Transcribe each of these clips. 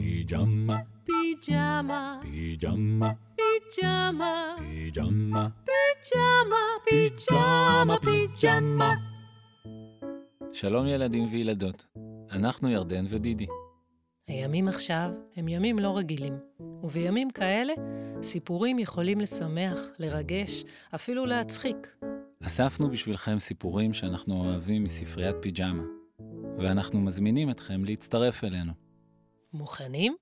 פיג'מה, פיג'מה, פיג'מה, פיג'מה, פיג'מה, פיג'מה, פיג'מה, פיג'מה. שלום ילדים וילדות, אנחנו ירדן ודידי. הימים עכשיו הם ימים לא רגילים, ובימים כאלה סיפורים יכולים לשמח, לרגש, אפילו להצחיק. אספנו בשבילכם סיפורים שאנחנו אוהבים מספריית פיג'מה, ואנחנו מזמינים אתכם להצטרף אלינו. מוכנים?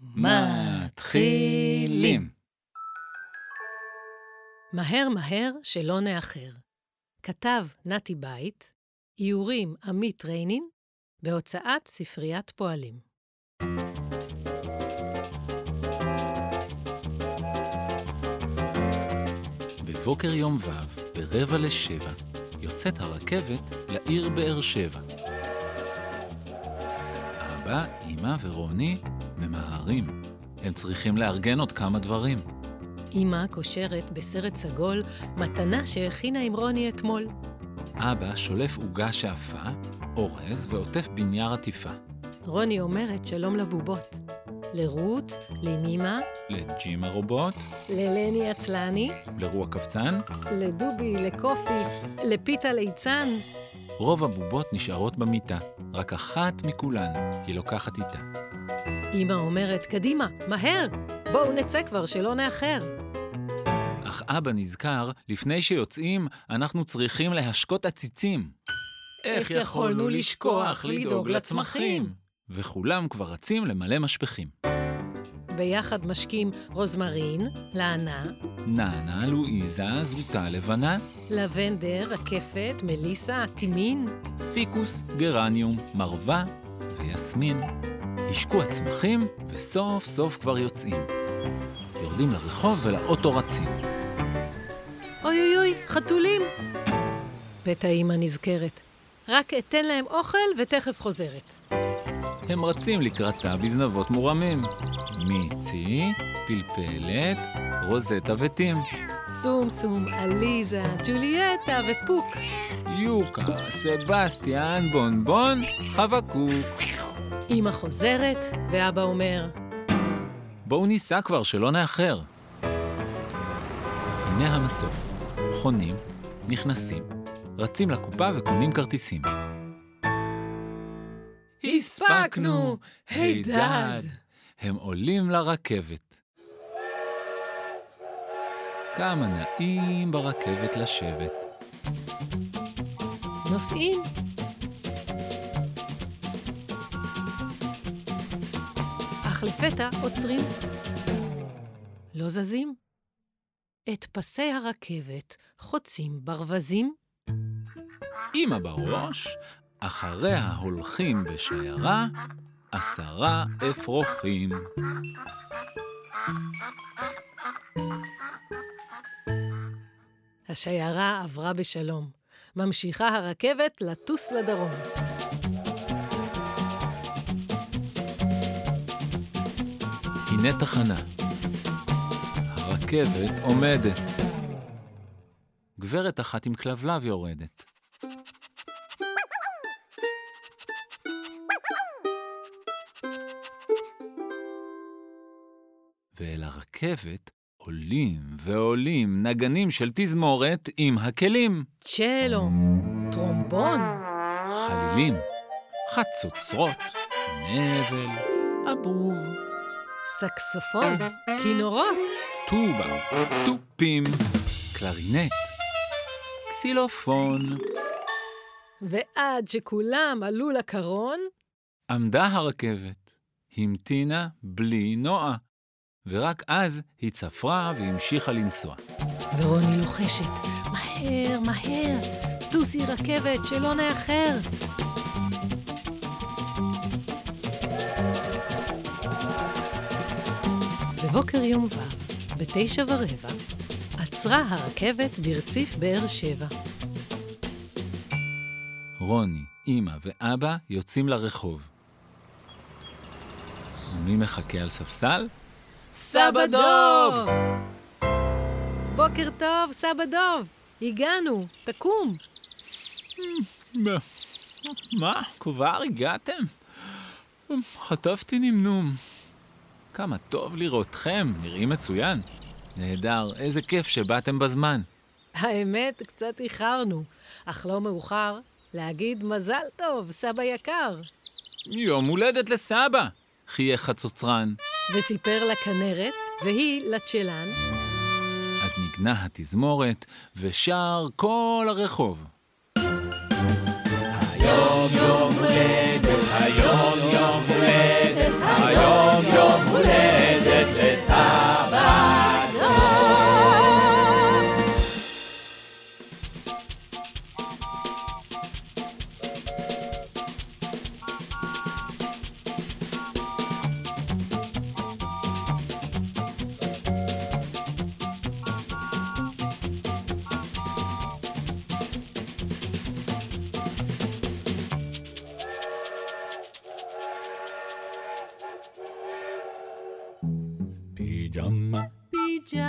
מתחילים! מהר מהר שלא נאחר. כתב נתי בית, איורים עמית ריינין, בהוצאת ספריית פועלים. בבוקר יום ו', ברבע לשבע, יוצאת הרכבת לעיר באר שבע. אבא, אמא ורוני ממהרים. הם צריכים לארגן עוד כמה דברים. אמא קושרת בסרט סגול מתנה שהכינה עם רוני אתמול. אבא שולף עוגה שאפה, אורז ועוטף בנייר עטיפה. רוני אומרת שלום לבובות. לרות, למימה, לג'ים הרובוט, ללני עצלני, לרוע קבצן, לדובי, לקופי, לפיתה ליצן. רוב הבובות נשארות במיטה, רק אחת מכולן היא לוקחת איתה. אמא אומרת, קדימה, מהר! בואו נצא כבר, שלא נאחר. אך אבא נזכר, לפני שיוצאים, אנחנו צריכים להשקות עציצים. איך יכולנו לשכוח לדאוג לצמחים? וכולם כבר רצים למלא משפכים. ביחד משקים רוזמרין, לענה, נענה, לואיזה, זוטה לבנה, לבנדר, רקפת, מליסה, טימין. פיקוס, גרניום, מרווה ויסמין. השקו הצמחים, וסוף סוף כבר יוצאים. יורדים לרחוב ולאוטו רצים. אוי אוי אוי, חתולים! בית האמא נזכרת. רק אתן להם אוכל ותכף חוזרת. הם רצים לקראתה בזנבות מורמים. מיצי, פלפלת, רוזטה וטים. סום סום, עליזה, ג'וליאטה ופוק. יוקה, סבסטיאן, בונבון, חבקוק. אמא חוזרת, ואבא אומר, בואו ניסע כבר, שלא נאחר. הנה המסוף. חונים, נכנסים, רצים לקופה וקונים כרטיסים. הספקנו! הידד! הם עולים לרכבת. כמה נעים ברכבת לשבת. נוסעים. אך לפתע עוצרים. לא זזים. את פסי הרכבת חוצים ברווזים, אמא בראש, אחריה הולכים בשיירה עשרה אפרוחים. השיירה עברה בשלום. ממשיכה הרכבת לטוס לדרום. הנה תחנה. הרכבת עומדת. גברת אחת עם כלבלב יורדת. ואל הרכבת עולים ועולים נגנים של תזמורת עם הכלים. צ'לו, טרומבון, חלילים, חצוצרות, נבל, אבוב, סקסופון, כינורות, טובה, תופים, קלרינט, קסילופון. ועד שכולם עלו לקרון, עמדה הרכבת, המתינה בלי נועה, ורק אז היא צפרה והמשיכה לנסוע. ורוני לוחשת, מהר, מהר, טוסי רכבת, שלא נאחר. בבוקר יום ו', בתשע ורבע, עצרה הרכבת ברציף באר שבע. רוני, אמא ואבא יוצאים לרחוב. ומי מחכה על ספסל? סבא דוב! בוקר טוב, סבא דוב. הגענו, תקום. מה? כבר הגעתם? חטפתי נמנום. כמה טוב לראותכם, נראים מצוין. נהדר, איזה כיף שבאתם בזמן. האמת, קצת איחרנו, אך לא מאוחר להגיד מזל טוב, סבא יקר. יום הולדת לסבא! חייך חצוצרן. וסיפר לכנרת, והיא לצ'לן, אז נגנה התזמורת, ושר כל הרחוב. היום יום הולדת, היום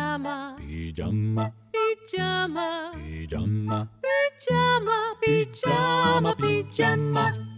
פיג'מה, פיג'מה, פיג'מה, פיג'מה, פיג'מה, פיג'מה, פיג'מה.